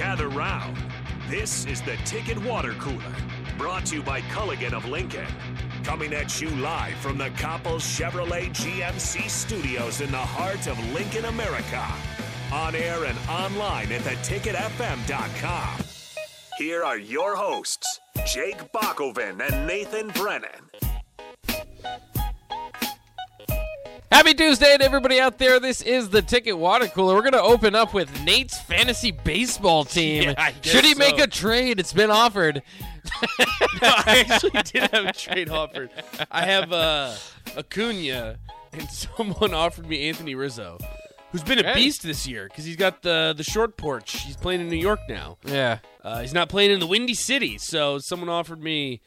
gather round. This is the Ticket Water Cooler, brought to you by Culligan of Lincoln. Coming at you live from the Coppels Chevrolet GMC studios in the heart of Lincoln, America. On air and online at theticketfm.com. Here are your hosts, Jake Bakoven and Nathan Brennan. Happy Tuesday to everybody out there. This is the Ticket Water Cooler. We're going to open up with Nate's fantasy baseball team. Yeah, Should he make a trade? It's been offered. no, I actually did have a trade offered. I have uh, Acuna, and someone offered me Anthony Rizzo, who's been a Hey. beast this year because he's got the the short porch. He's playing in New York now. Yeah. Uh, he's not playing in the Windy City, so someone offered me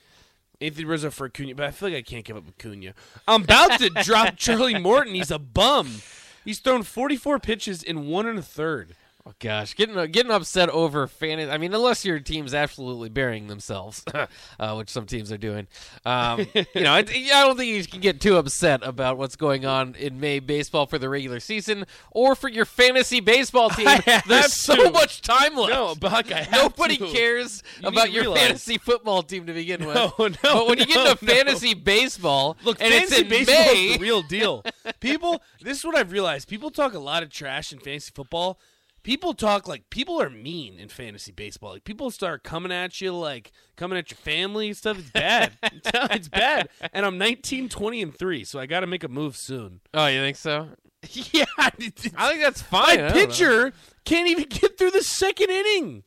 Anthony Rizzo for Acuna, but I feel like I can't give up Acuna. I'm about to drop Charlie Morton. He's a bum. He's thrown 44 pitches in one and a third. Oh gosh, getting getting upset over fantasy. I mean, unless your team's absolutely burying themselves, uh, which some teams are doing. Um, you know, I, I don't think you can get too upset about what's going on in May baseball for the regular season or for your fantasy baseball team. There's so to. much time left. No, Buck, Nobody to. cares You about your realize- fantasy football team to begin with. No, no, but when you get no, into no. fantasy baseball, Look, and it's fantasy in baseball May, is the real deal. People, this is what I've realized. People talk a lot of trash in fantasy football. People talk like people are mean in fantasy baseball. Like people start coming at you, like coming at your family and stuff. It's bad. it's bad. And I'm 19, 20, and three, so I got to make a move soon. oh, you think so? yeah, I think that's fine. My don't know. pitcher can't even get through the second inning.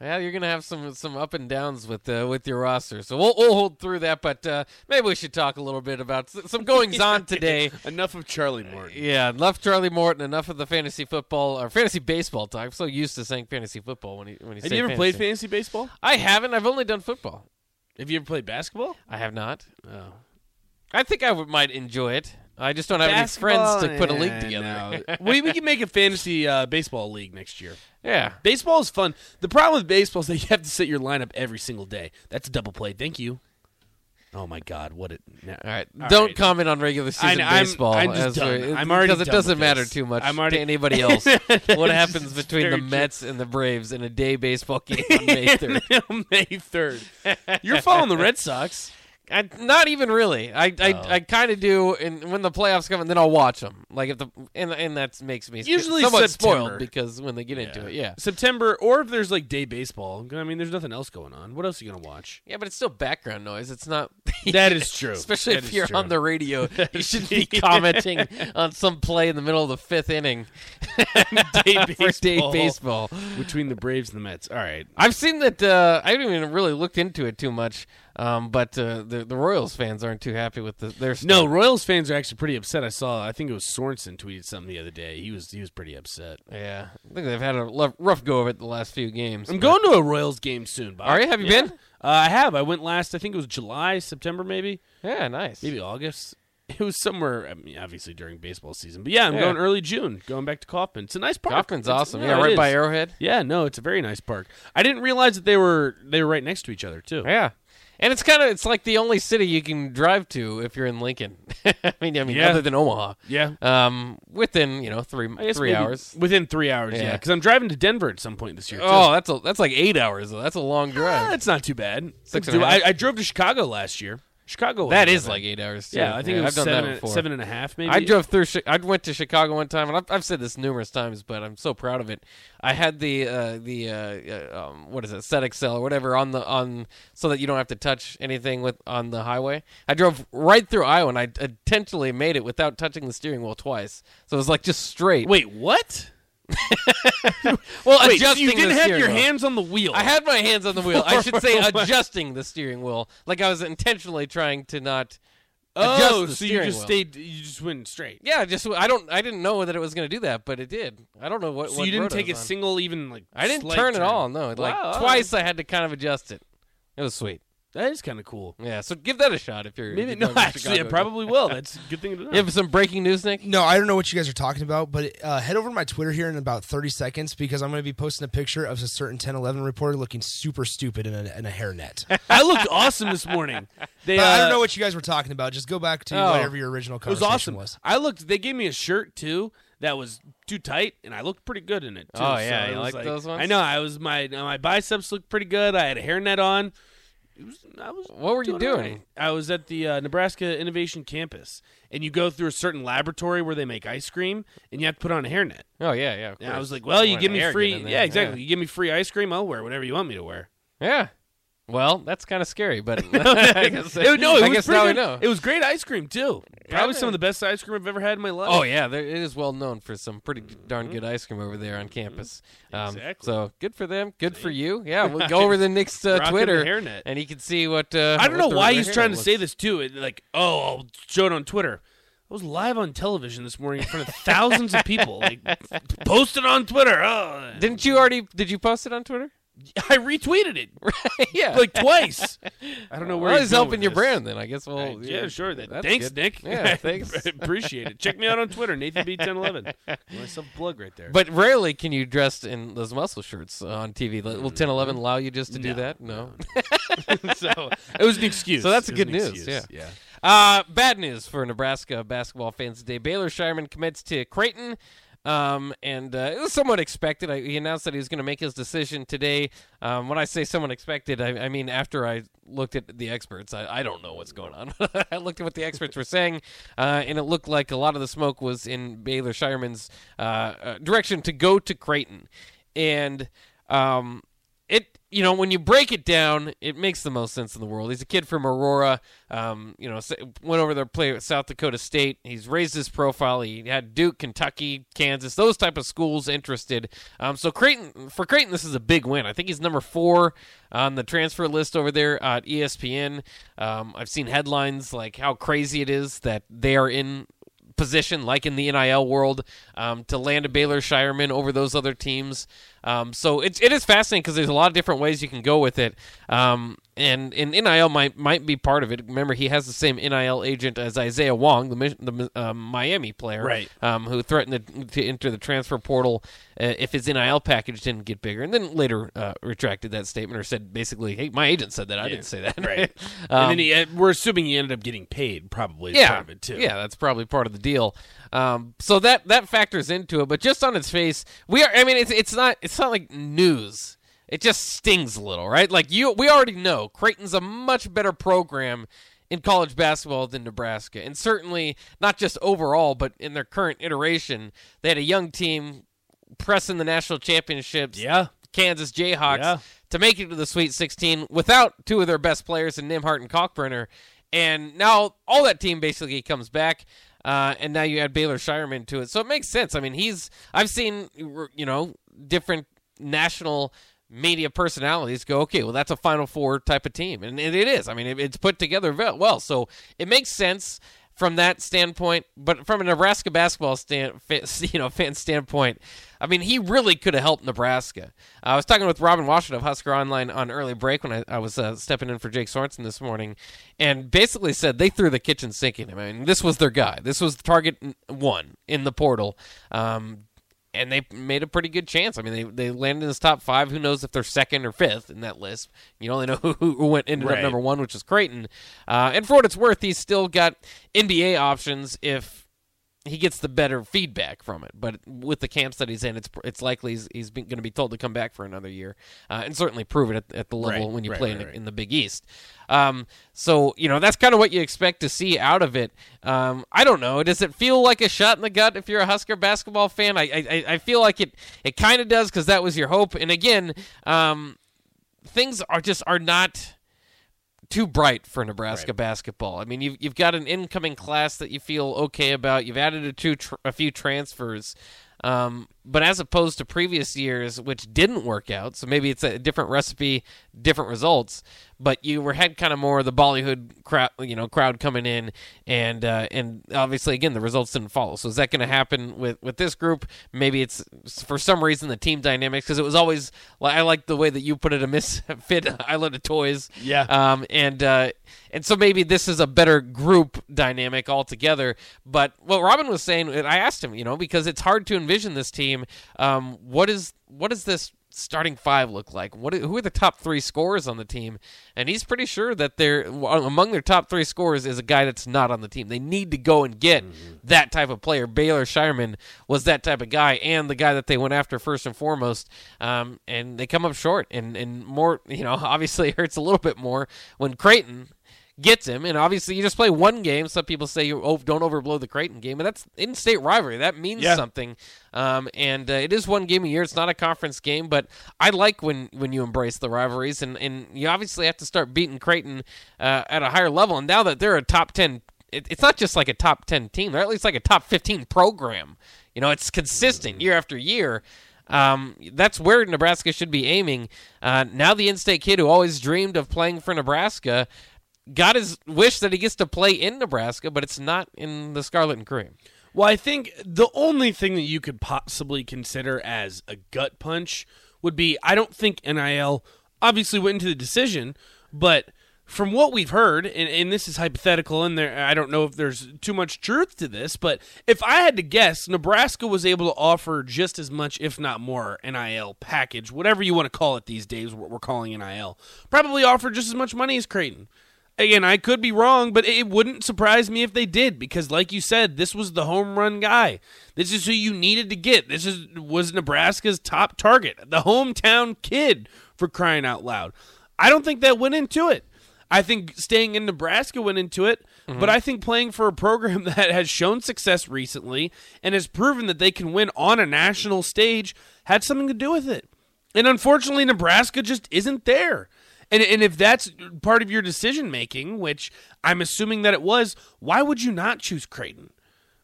Yeah, you're gonna have some some up and downs with uh, with your roster, so we'll we'll hold through that. But uh, maybe we should talk a little bit about some goings on today. Enough of Charlie Morton. Yeah, enough Charlie Morton, enough of the fantasy football or fantasy baseball talk. I'm so used to saying fantasy football when you when you Have you ever fantasy. played fantasy baseball? I haven't. I've only done football. Have you ever played basketball? I have not. Oh. I think I would, might enjoy it. I just don't have any friends to put a league together. no. we we can make a fantasy uh, baseball league next year. yeah. Baseball is fun. The problem with baseball is that you have to set your lineup every single day. That's a double play. Thank you. Oh my God! What it? no. All right. All Don't right. comment on regular season I'm- baseball. I'm just done. we- I'm already because it doesn't matter this. too much I'm already- to anybody else. what happens between the. Mets and the Braves in a day baseball game on May third? May third. You're following the Red Sox. I, not even really. I I, Oh. I kind of do, and when the playoffs come, and then I'll watch them. Like if the and and that makes me Usually somewhat September. spoiled because when they get into it, yeah, September, or if there's like day baseball. I mean, there's nothing else going on. What else are you gonna watch? yeah, but it's still background noise. It's not. That is true. Especially That if you're true. on the radio, you should be commenting on some play in the middle of the fifth inning day for day baseball baseball. between the Braves and the Mets. All right. I've seen that. Uh, I haven't even really looked into it too much, um, but uh, the the Royals fans aren't too happy with the, their stuff. No, Royals fans are actually pretty upset. I saw. I think it was Sorensen tweeted something the other day. He was he was pretty upset. Yeah, I think they've had a rough, go of it the last few games. I'm going to a Royals game soon. Bob. Are you? Have you Yeah. been? Uh, I have. I went last. I think it was July, September, maybe, Yeah, nice. maybe August. It was somewhere. I mean, obviously during baseball season. But yeah, I'm Yeah. going early June. Going back to Kauffman. It's a nice park. Kauffman's It's- awesome. no, Yeah, right by. Arrowhead. Yeah, no, it's a very nice park. I didn't realize that they were they were right next to each other too. Yeah, and it's kind of it's like the only city you can drive to if you're in Lincoln. I mean, I mean, Yeah. other than Omaha. Yeah. Um, within you know three three hours. Within three hours, yeah. Yeah. Because I'm driving to Denver at some point this year. Too. Oh, that's a that's like eight hours though. That's a long Ah, drive. that's not too bad. Six That's and a half? I, I drove to Chicago last year. Chicago. that is like eight hours. Too. Yeah, I think it was I've done that before. seven and a half, maybe. I drove through. I went to Chicago one time, and I've, I've said this numerous times, but I'm so proud of it. I had the uh, the uh, uh, um, what is it, Set Excel or whatever on the on so that you don't have to touch anything with on the highway. I drove right through Iowa, and I intentionally made it without touching the steering wheel twice. So it was like just straight. Wait, what? well, Wait, so you didn't have your wheel. hands on the wheel. I had my hands on the wheel. I should say adjusting the steering wheel, like I was intentionally trying to not. Oh, so you just wheel. stayed. You just went straight. Yeah, just I don't I didn't know that it was going to do that, but it did. I don't know what. So what you didn't take a on. single, even like. I didn't slight turn at all. No, like Wow, all twice I had to kind of adjust it. It was sweet. That is kind of cool. Yeah, so give that a shot if you're Maybe if you're no, going to actually, I probably will. That's a good thing to know. You have some breaking news, Nick? No, I don't know what you guys are talking about, but uh, head over to my Twitter here in about 30 seconds because I'm going to be posting a picture of a certain 1011 reporter looking super stupid in a, in a hairnet. I looked awesome this morning. They, I uh, don't know what you guys were talking about. Just go back to Oh. whatever your original It was awesome. was. I looked. They gave me a shirt too that was too tight, and I looked pretty good in it. Too. Oh, yeah, it you was like those ones? I know. I was my my biceps looked pretty good. I had a hairnet on. It was, I was What were you doing doing? I was at the uh, Nebraska Innovation Campus, and you go through a certain laboratory where they make ice cream, and you have to put on a hairnet. Oh yeah, yeah. And I was like, "Well, you Want give me free, get in there. yeah, exactly. You give me free ice cream, I'll wear whatever you want me to wear." Yeah. Well, that's kind of scary, but I guess, It- no, it I was guess pretty now we good. know. It was great ice cream too. Probably some of the best ice cream I've ever had in my life. Oh yeah, there, it is well known for some pretty darn good ice cream over there on campus. Um, Mm-hmm. Exactly. So good for them. Good for you. Yeah, we'll go over the Nick's uh, Rocking the Twitter, hairnet. and you can see what. Uh, I don't know what the- why he's hairnet trying to say this too. It, like, oh, I'll show it on Twitter. I was live on television this morning in front of thousands of people. Like, posted on Twitter. Oh, Didn't you already? Did you post it on Twitter? I retweeted it yeah. like twice. I don't know where well, he's helping your this. brand. Then I guess. Well, Right, yeah, sure. That, that's thanks, good. Nick. Yeah, thanks. Appreciate it. Check me out on Twitter, Nathan B ten eleven. A plug right there. But rarely can you dress in those muscle shirts on TV. Will 1011 allow you just to do that? No. so it was an excuse. So that's good news, excuse. yeah. yeah. Uh, bad news for Nebraska basketball fans today. Baylor Scheierman commits to Creighton. Um, and uh, it was somewhat expected. I, he announced that he was going to make his decision today. Um, when I say somewhat expected, I, I mean after I looked at the experts. I, I don't know what's going on. I looked at what the experts were saying, uh, and it looked like a lot of the smoke was in Baylor Scheierman's uh, uh, direction to go to Creighton. And um, it you know when you break it down it makes the most sense in the world. He's a kid from aurora um, you know went over there to play at south dakota state. He's raised his profile. He had duke kentucky kansas those type of schools interested. Um, so creighton for creighton this is a big win. I think he's number four on the transfer list over there at espn um, i've seen headlines like how crazy it is that they are in position, like in the NIL world, um, to land a Baylor Scheierman over those other teams. Um, so it's it is fascinating because there's a lot of different ways you can go with it. Um, and and NIL might might be part of it. Remember, he has the same NIL agent as Isaiah Wong, the the um, Miami player, Right. Um, who threatened to, to enter the transfer portal uh, if his NIL package didn't get bigger, and then later uh, retracted that statement or said basically, "Hey, my agent said that. I didn't say that." Right. Um, and then he, uh, we're assuming he ended up getting paid, probably. yeah, part of it too. Yeah, that's probably part of the deal. Um, so that that factors into it. But just on its face, we are. I mean, it's it's not it's not like news. It just stings a little, right? Like you, we already know Creighton's a much better program in college basketball than Nebraska, and certainly not just overall, but in their current iteration, they had a young team pressing the national championships. Yeah. Kansas Jayhawks Yeah. to make it to the Sweet 16 without two of their best players in Nembhard and Kalkbrenner. And now all that team basically comes back. Uh, and now you add Baylor Scheierman to it. So it makes sense. I mean, he's, I've seen, you know, different national media personalities go, okay, well, that's a Final Four type of team. And it is. I mean, it's put together well. So it makes sense from that standpoint. But from a Nebraska basketball stand, you know, fan standpoint, I mean, he really could have helped Nebraska. I was talking with Robin Washut of Husker Online on early break when I, I was uh, stepping in for Jake Sorensen this morning, and basically said they threw the kitchen sink in him. I mean, this was their guy. This was the target one in the portal. Um, and they made a pretty good chance. I mean, they, they landed in this top five. Who knows if they're second or fifth in that list? You only know who, who went ended up number one, which is Creighton. Uh, and for what it's worth, he's still got NBA options if he gets the better feedback from it. But with the camps that he's in, it's it's likely he's, he's going to be told to come back for another year, uh, and certainly prove it at, at the level Right, when you right, play right, in, in the Big East. Um, so you know that's kind of what you expect to see out of it. Um, I don't know. Does it feel like a shot in the gut if you're a Husker basketball fan? I I, I feel like it it kind of does because that was your hope. And again, um, things are just are not too bright for Nebraska basketball. I mean, you've you've got an incoming class that you feel okay about. You've added a two tr- a few transfers, um, but as opposed to previous years, which didn't work out, so maybe it's a different recipe, different results. But you were had kind of more of the Bollywood crowd, you know, crowd coming in, and uh, and obviously again the results didn't follow. So is that going to happen with with this group? Maybe it's for some reason the team dynamics because it was always I like the way that you put it a misfit island of toys. Yeah. Um, and uh, and so maybe this is a better group dynamic altogether. But what Robin was saying, I asked him, you know, because it's hard to envision this team. Um, what is what is this starting five look like? What who are the top three scorers on the team? And he's pretty sure that they're among their top three scorers is a guy that's not on the team. They need to go and get mm-hmm. that type of player. Baylor Scheierman was that type of guy, and the guy that they went after first and foremost. Um, and they come up short, and and more. You know, obviously it hurts a little bit more when Creighton gets him. And obviously, you just play one game. Some people say you don't overblow the Creighton game, but that's in-state rivalry. That means yeah. something. Um, and uh, it is one game a year. It's not a conference game, but I like when when you embrace the rivalries, and and you obviously have to start beating Creighton uh, at a higher level. And now that they're a top ten. it's not just like a top 10 team. They're at least like a top 15 program. You know, it's consistent year after year. Um, that's where Nebraska should be aiming. Uh, now, the in state kid who always dreamed of playing for Nebraska got his wish that he gets to play in Nebraska, but it's not in the Scarlet and Cream. Well, I think the only thing that you could possibly consider as a gut punch would be I don't think NIL obviously went into the decision, but from what we've heard, and, and, this is hypothetical, and there I don't know if there's too much truth to this, but if I had to guess, Nebraska was able to offer just as much, if not more, NIL package, whatever you want to call it these days, what we're calling NIL, probably offered just as much money as Creighton. Again, I could be wrong, but it wouldn't surprise me if they did because, like you said, this was the home run guy. This is who you needed to get. This is was Nebraska's top target, the hometown kid for crying out loud. I don't think that went into it. I think staying in Nebraska went into it, mm-hmm. but I think playing for a program that has shown success recently and has proven that they can win on a national stage had something to do with it. And unfortunately, Nebraska just isn't there. And and if that's part of your decision making, which I'm assuming that it was, why would you not choose Creighton?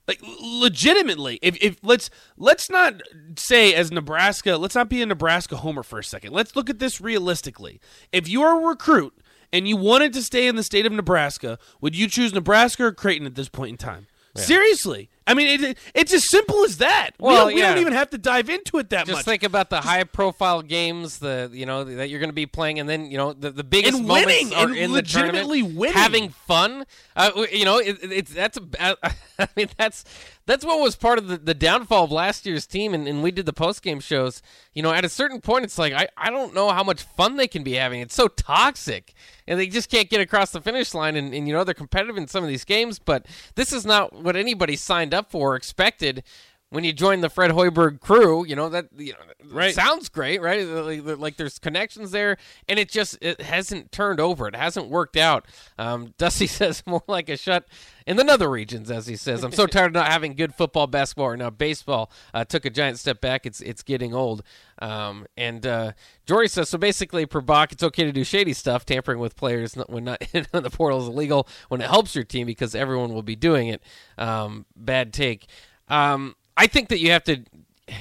Like legitimately, if, if let's let's not say as Nebraska, let's not be a Nebraska homer for a second. Let's look at this realistically. If you are a recruit and you wanted to stay in the state of Nebraska, would you choose Nebraska or Creighton at this point in time? Yeah. Seriously. I mean, it, it's as simple as that. Well, we, don't, we don't even have to dive into it that Just much. Just think about the high-profile games, the you know that you're going to be playing, and then you know the, the biggest and winning, are and in legitimately the tournament, winning, having fun. Uh, you know, it, it's that's a. I mean, that's that's what was part of the, the downfall of last year's team, and, and we did the post game shows. You know, at a certain point, it's like I I don't know how much fun they can be having. It's so toxic, and they just can't get across the finish line. And, and you know, they're competitive in some of these games, but this is not what anybody signed up for or expected when you join the Fred Hoiberg crew, you know that you know, right. sounds great, right? Like, like, there's connections there, and it just it hasn't turned over. It hasn't worked out. Um, Dusty says more like a shut in the nether regions, as he says. I'm so tired of not having good football, basketball, or now baseball. Uh, took a giant step back. It's it's getting old. Um, and uh, Jory says so. Basically, per Bach, it's okay to do shady stuff, tampering with players when not in the portal is illegal when it helps your team because everyone will be doing it. Um, bad take. Um, I think that you have to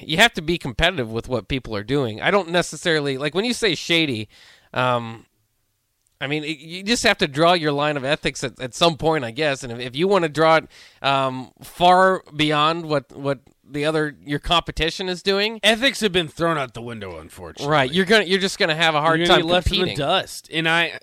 you have to be competitive with what people are doing. I don't necessarily like when you say shady. Um, I mean, you just have to draw your line of ethics at, at some point, I guess. And if, if you want to draw it um, far beyond what what the other your competition is doing, ethics have been thrown out the window. Unfortunately, right? You're gonna you're just gonna have a hard time left competing. in the dust. And I,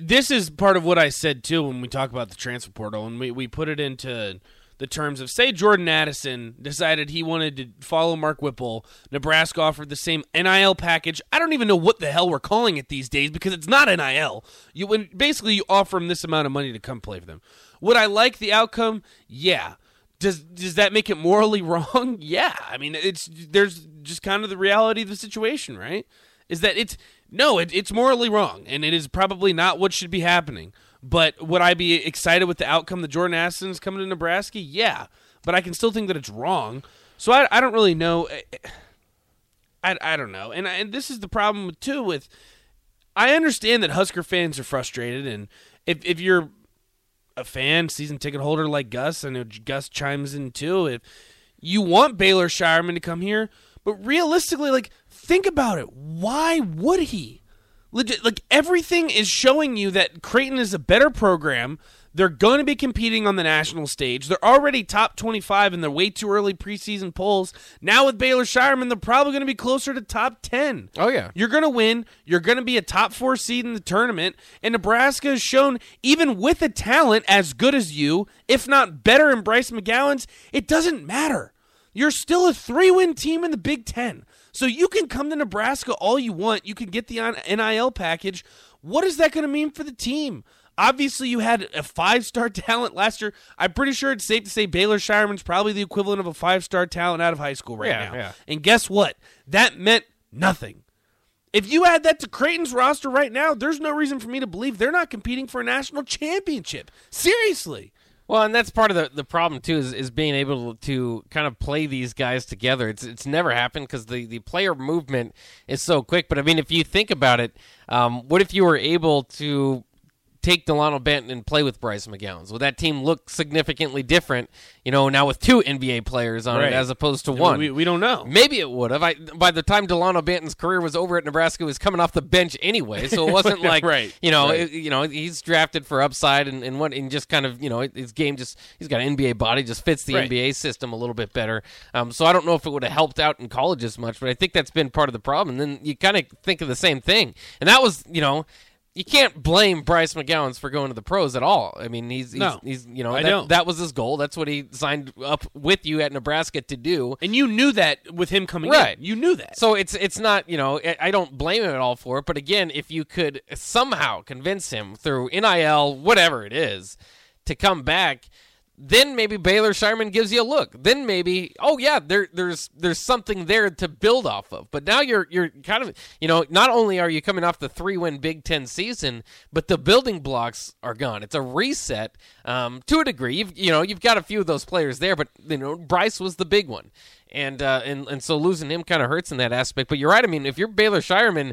this is part of what I said too when we talk about the transfer portal, and we we put it into the terms of say Jordan Addison decided he wanted to follow Mark Whipple, Nebraska offered the same NIL package. I don't even know what the hell we're calling it these days because it's not NIL. You when basically you offer him this amount of money to come play for them. Would I like the outcome? Yeah. Does does that make it morally wrong? yeah. I mean, it's there's just kind of the reality of the situation, right? Is that it's no, it, it's morally wrong, and it is probably not what should be happening. But would I be excited with the outcome that Jordan Addison's coming to Nebraska? Yeah, but I can still think that it's wrong. So I, I don't really know. I, I don't know, and and this is the problem too with. I understand that Husker fans are frustrated, and if if you're a fan, season ticket holder like Gus, I know Gus chimes in too. If you want Baylor Scheierman to come here, but realistically, like think about it. Why would he? Legit like everything is showing you that Creighton is a better program. They're going to be competing on the national stage. They're already top 25 in their way too early preseason polls. Now with Baylor Scheierman, they're probably going to be closer to top 10. Oh, yeah. You're going to win. You're going to be a top four seed in the tournament. And Nebraska has shown, even with a talent as good as you, if not better in Bryce McGowens, it doesn't matter. You're still a three win team in the Big Ten. So you can come to Nebraska all you want. You can get the NIL package. What is that going to mean for the team? Obviously, you had a five star talent last year. I'm pretty sure it's safe to say Baylor Scheierman's probably the equivalent of a five star talent out of high school right Yeah, now. yeah. And guess what? That meant nothing. If you add that to Creighton's roster right now, there's no reason for me to believe they're not competing for a national championship. Seriously. Well, and that's part of the, the problem too is, is being able to kind of play these guys together. It's it's never happened because the, the player movement is so quick. But I mean, if you think about it, um, what if you were able to take Dalano Banton and play with Bryce McGowens? Would that team look significantly different? You know, now with two NBA players on Right. it as opposed to one. We, we don't know. Maybe it would have. I by the time Dalano Banton's career was over at Nebraska, he was coming off the bench anyway, so it wasn't like Right, you know, right. it- you know, he's drafted for upside and and what and just kind of you know his game just he's got an NBA body, just fits the. NBA system a little bit better. Um, so I don't know if it would have helped out in college as much, but I think that's been part of the problem. And then you kind of think of the same thing, and that was you know. You can't blame Bryce McGowens for going to the pros at all. I mean, he's he's, No, he's you know that, don't. that was his goal. That's what he signed up with you at Nebraska to do. And you knew that with him coming Right. in. You knew that. So it's it's not you know I- I don't blame him at all for it, but again, if you could somehow convince him through NIL, whatever it is, to come back, then maybe Baylor Scheierman gives you a look. Then maybe oh yeah, there there's there's something there to build off of. But now you're you're kind of you know not only are you coming off the three win Big Ten season, but the building blocks are gone. It's a reset um, to a degree. You've you know you've got a few of those players there, but you know Bryce was the big one and uh, and and so losing him kind of hurts in that aspect. But you're right. I mean, if you're Baylor Scheierman,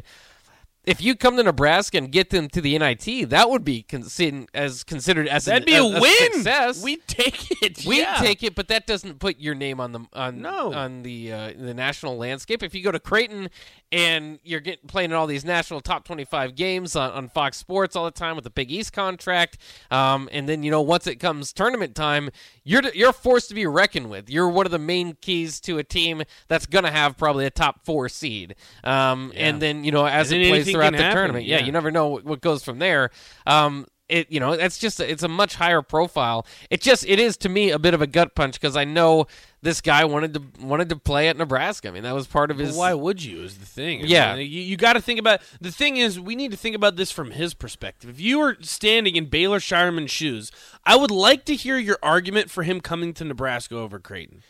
if you come to Nebraska and get them to the NIT, that would be considered as considered as That'd an- be a, a win. Success. We'd take it. We yeah. take it, but that doesn't put your name on the on No. on the uh, the national landscape. If you go to Creighton and you're getting playing in all these national top twenty five games on, on Fox Sports all the time with the Big East contract, um, and then you know once it comes tournament time, you're you're forced to be reckoned with. You're one of the main keys to a team that's going to have probably a top four seed, um, and then you know as And it plays throughout the happen, tournament, yeah, yeah. you never know what, what goes from there. Um, it you know that's just it's a much higher profile. It just it is to me a bit of a gut punch because I know this guy wanted to wanted to play at Nebraska. I mean that was part of his. Well, why would you? Is the thing. I Yeah. mean, you, you got to think about. The thing is, we need to think about this from his perspective. If you were standing in Baylor Scheierman's shoes, I would like to hear your argument for him coming to Nebraska over Creighton.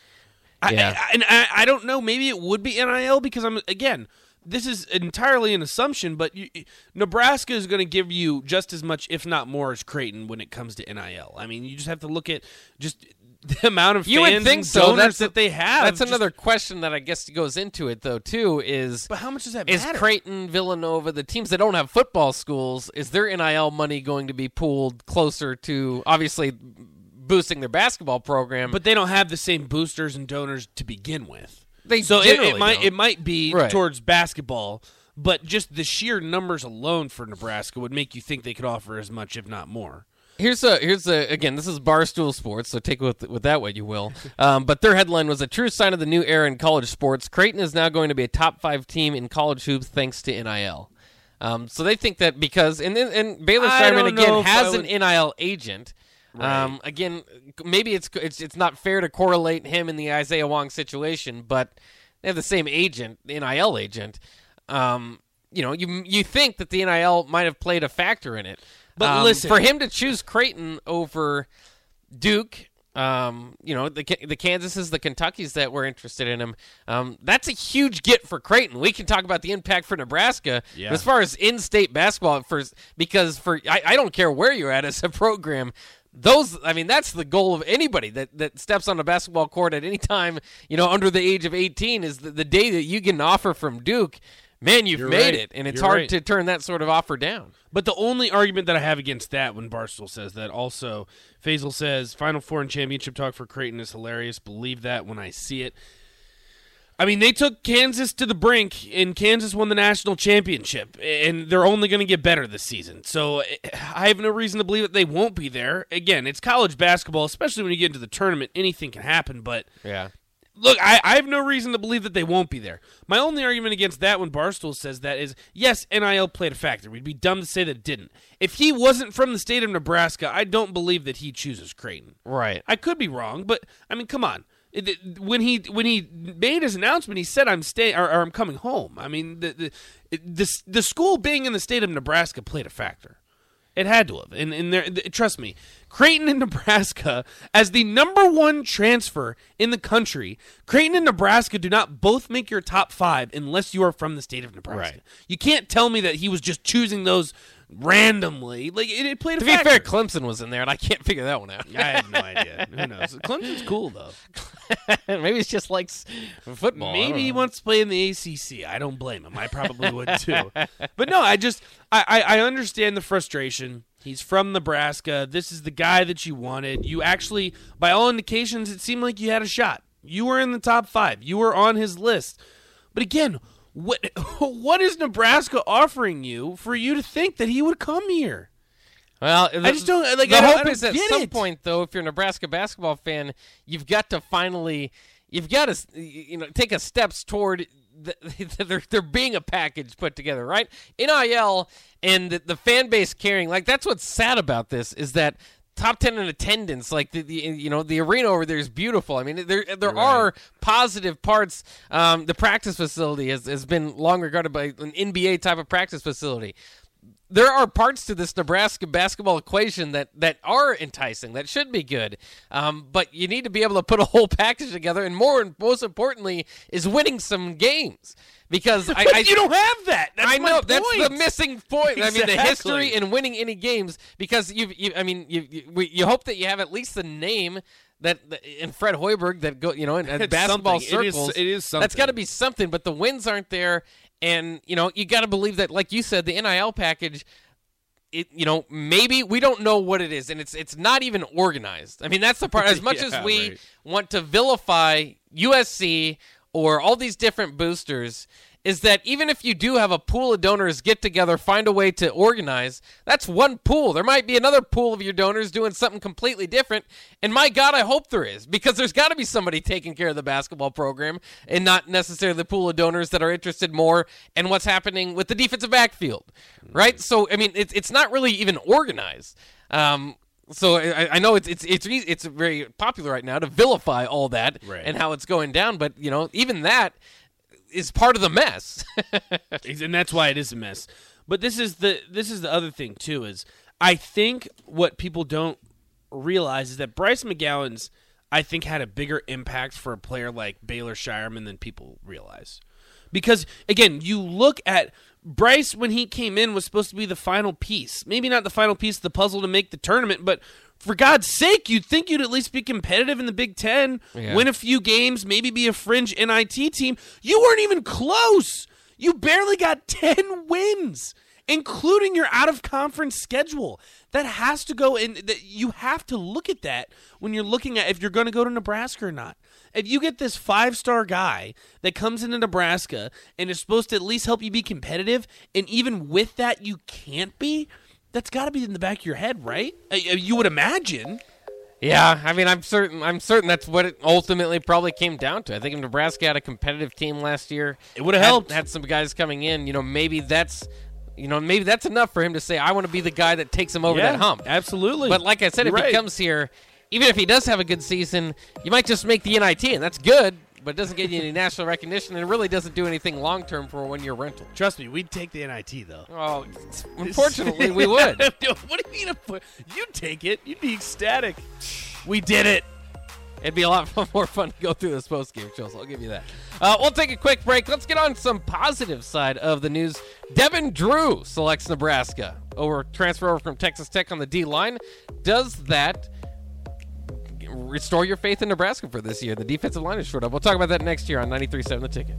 I- Yeah. I, and I, I don't know. Maybe it would be NIL because I'm again. This is entirely an assumption, but you, Nebraska is going to give you just as much, if not more, as Creighton when it comes to NIL. I mean, you just have to look at just the amount of You fans would think so. donors That's that they have. That's Just- another question that I guess goes into it though too. Is But how much does that is matter? Creighton, Villanova, the teams that don't have football schools, is their NIL money going to be pooled closer to obviously boosting their basketball program? but they don't have the same boosters and donors to begin with. They so it, it might don't. it might be Right. towards basketball, but just the sheer numbers alone for Nebraska would make you think they could offer as much, if not more. Here's a here's a again. This is Barstool Sports, so take with with that what you will. Um, but their headline was a true sign of the new era in college sports. Creighton is now going to be a top five team in college hoops thanks to NIL. Um, so they think that because and then- and Baylor Scheierman again has I an NIL agent. Um, again, maybe it's it's it's not fair to correlate him in the Isaiah Wong situation, but they have the same agent, the NIL agent. Um, you know, you you think that the NIL might have played a factor in it. But Um, listen- for him to choose Creighton over Duke, um, you know, the the Kansases, the Kentuckys that were interested in him, um, that's a huge get for Creighton. We can talk about the impact for Nebraska, Yeah. as far as in-state basketball, for because for I, I don't care where you're at as a program. Those, I mean, that's the goal of anybody that, that steps on a basketball court at any time, you know, under the age of 18 is the, the day that you get an offer from Duke, man, you've You're made right. it. And it's You're hard right. to turn that sort of offer down. But the only argument that I have against that when Barstool says that also, Faisal says Final Four and championship talk for Creighton is hilarious. Believe that when I see it. I mean, they took Kansas to the brink, and Kansas won the national championship, and they're only going to get better this season. So eh, I have no reason to believe that they won't be there. Again, it's college basketball, especially when you get into the tournament. Anything can happen, but Yeah. Look, I, I have no reason to believe that they won't be there. My only argument against that when Barstool says that is yes, NIL played a factor. We'd be dumb to say that it didn't. If he wasn't from the state of Nebraska, I don't believe that he chooses Creighton. Right. I could be wrong, but I mean, come on. When he when he made his announcement, he said, "I'm staying or, or I'm coming home." I mean, the the, the the school being in the state of Nebraska played a factor. It had to have, and and there, th- trust me, Creighton and Nebraska as the number one transfer in the country. Creighton and Nebraska do not both make your top five unless you are from the state of Nebraska. Right. You can't tell me that he was just choosing those randomly. Like it, it played a To be factor. fair, Clemson was in there, and I can't figure that one out. I have no idea. Who knows? Clemson's cool though. Maybe it's just like football. Maybe he wants to play in the ACC. I don't blame him. I probably would too. But no, I just I, I I understand the frustration. He's from Nebraska. This is the guy that you wanted. You actually, by all indications, it seemed like you had a shot. You were in the top five. You were on his list. But again, what what is Nebraska offering you for you to think that he would come here? Well, I just don't like. the I I hope don't is at some it. point, though, if you're a Nebraska basketball fan, you've got to finally, you've got to, you know, take a steps toward the, there, there being a package put together, right? NIL and the, the fan base caring, like that's what's sad about this is that top 10 in attendance. Like the, the you know the arena over there is beautiful. I mean there there are positive parts. Um, the practice facility has, has been long regarded by an nba type of practice facility. There are parts to this Nebraska basketball equation that, that are enticing, that should be good. Um, but you need to be able to put a whole package together, and more, and most importantly, is winning some games. Because I, I you don't have that. That's I know that's the missing point. I mean, the history in winning any games because you, you I mean, you, you, you hope that you have at least the name that in Fred Hoiberg that go, you know, in, in basketball something. Circles. it is That's something. got to be something. But the wins aren't there, and you know, you got to believe that, like you said, the NIL package. It, you know, maybe we don't know what it is, and it's it's not even organized. I mean, that's the part. As much Yeah, as we right. want to vilify USC or all these different boosters is that even if you do have a pool of donors get together, find a way to organize, that's one pool. There might be another pool of your donors doing something completely different. And my God, I hope there is, because there's got to be somebody taking care of the basketball program and not necessarily the pool of donors that are interested more in what's happening with the defensive backfield. Right? So, I mean, it's, it's not really even organized. Um, so I, I know it's it's it's it's very popular right now to vilify all that Right. and how it's going down, but you know even that is part of the mess. and that's why it is a mess. But this is the this is the other thing too is I think what people don't realize is that Bryce McGowens I think had a bigger impact for a player like Baylor Scheierman than people realize. Because again, you look at Bryce when he came in was supposed to be the final piece. Maybe not the final piece of the puzzle to make the tournament, but for God's sake, you'd think you'd at least be competitive in the Big Ten, Yeah. win a few games, maybe be a fringe NIT team. You weren't even close. You barely got 10 wins, including your out of conference schedule. That has to go in. That you have to look at that when you're looking at if you're going to go to Nebraska or not. If you get this five star guy that comes into Nebraska and is supposed to at least help you be competitive, and even with that, you can't be, that's got to be in the back of your head, right? Uh, You would imagine. yeah, I mean I'm certain I'm certain that's what it ultimately probably came down to. I think if Nebraska had a competitive team last year, It would've helped. Had some guys coming in, you know, maybe that's you know maybe that's enough for him to say I want to be the guy that takes him over that hump. Absolutely. But like I said, You're if right. he comes here, even if he does have a good season, you might just make the NIT, and that's good, but it doesn't get you any national recognition, and it really doesn't do anything long term for a one year rental. Trust me, we'd take the NIT though. Oh, unfortunately, we would. what do you mean? You'd take it. You'd be ecstatic. We did it. It'd be a lot more fun to go through this post game show, so I'll give you that. Uh, we'll take a quick break. Let's get on some positive side of the news. Devin Drew selects Nebraska over transfer over from Texas Tech on the D line. Does that restore your faith in Nebraska for this year? The defensive line is short up. We'll talk about that next year on 93.7 The Ticket.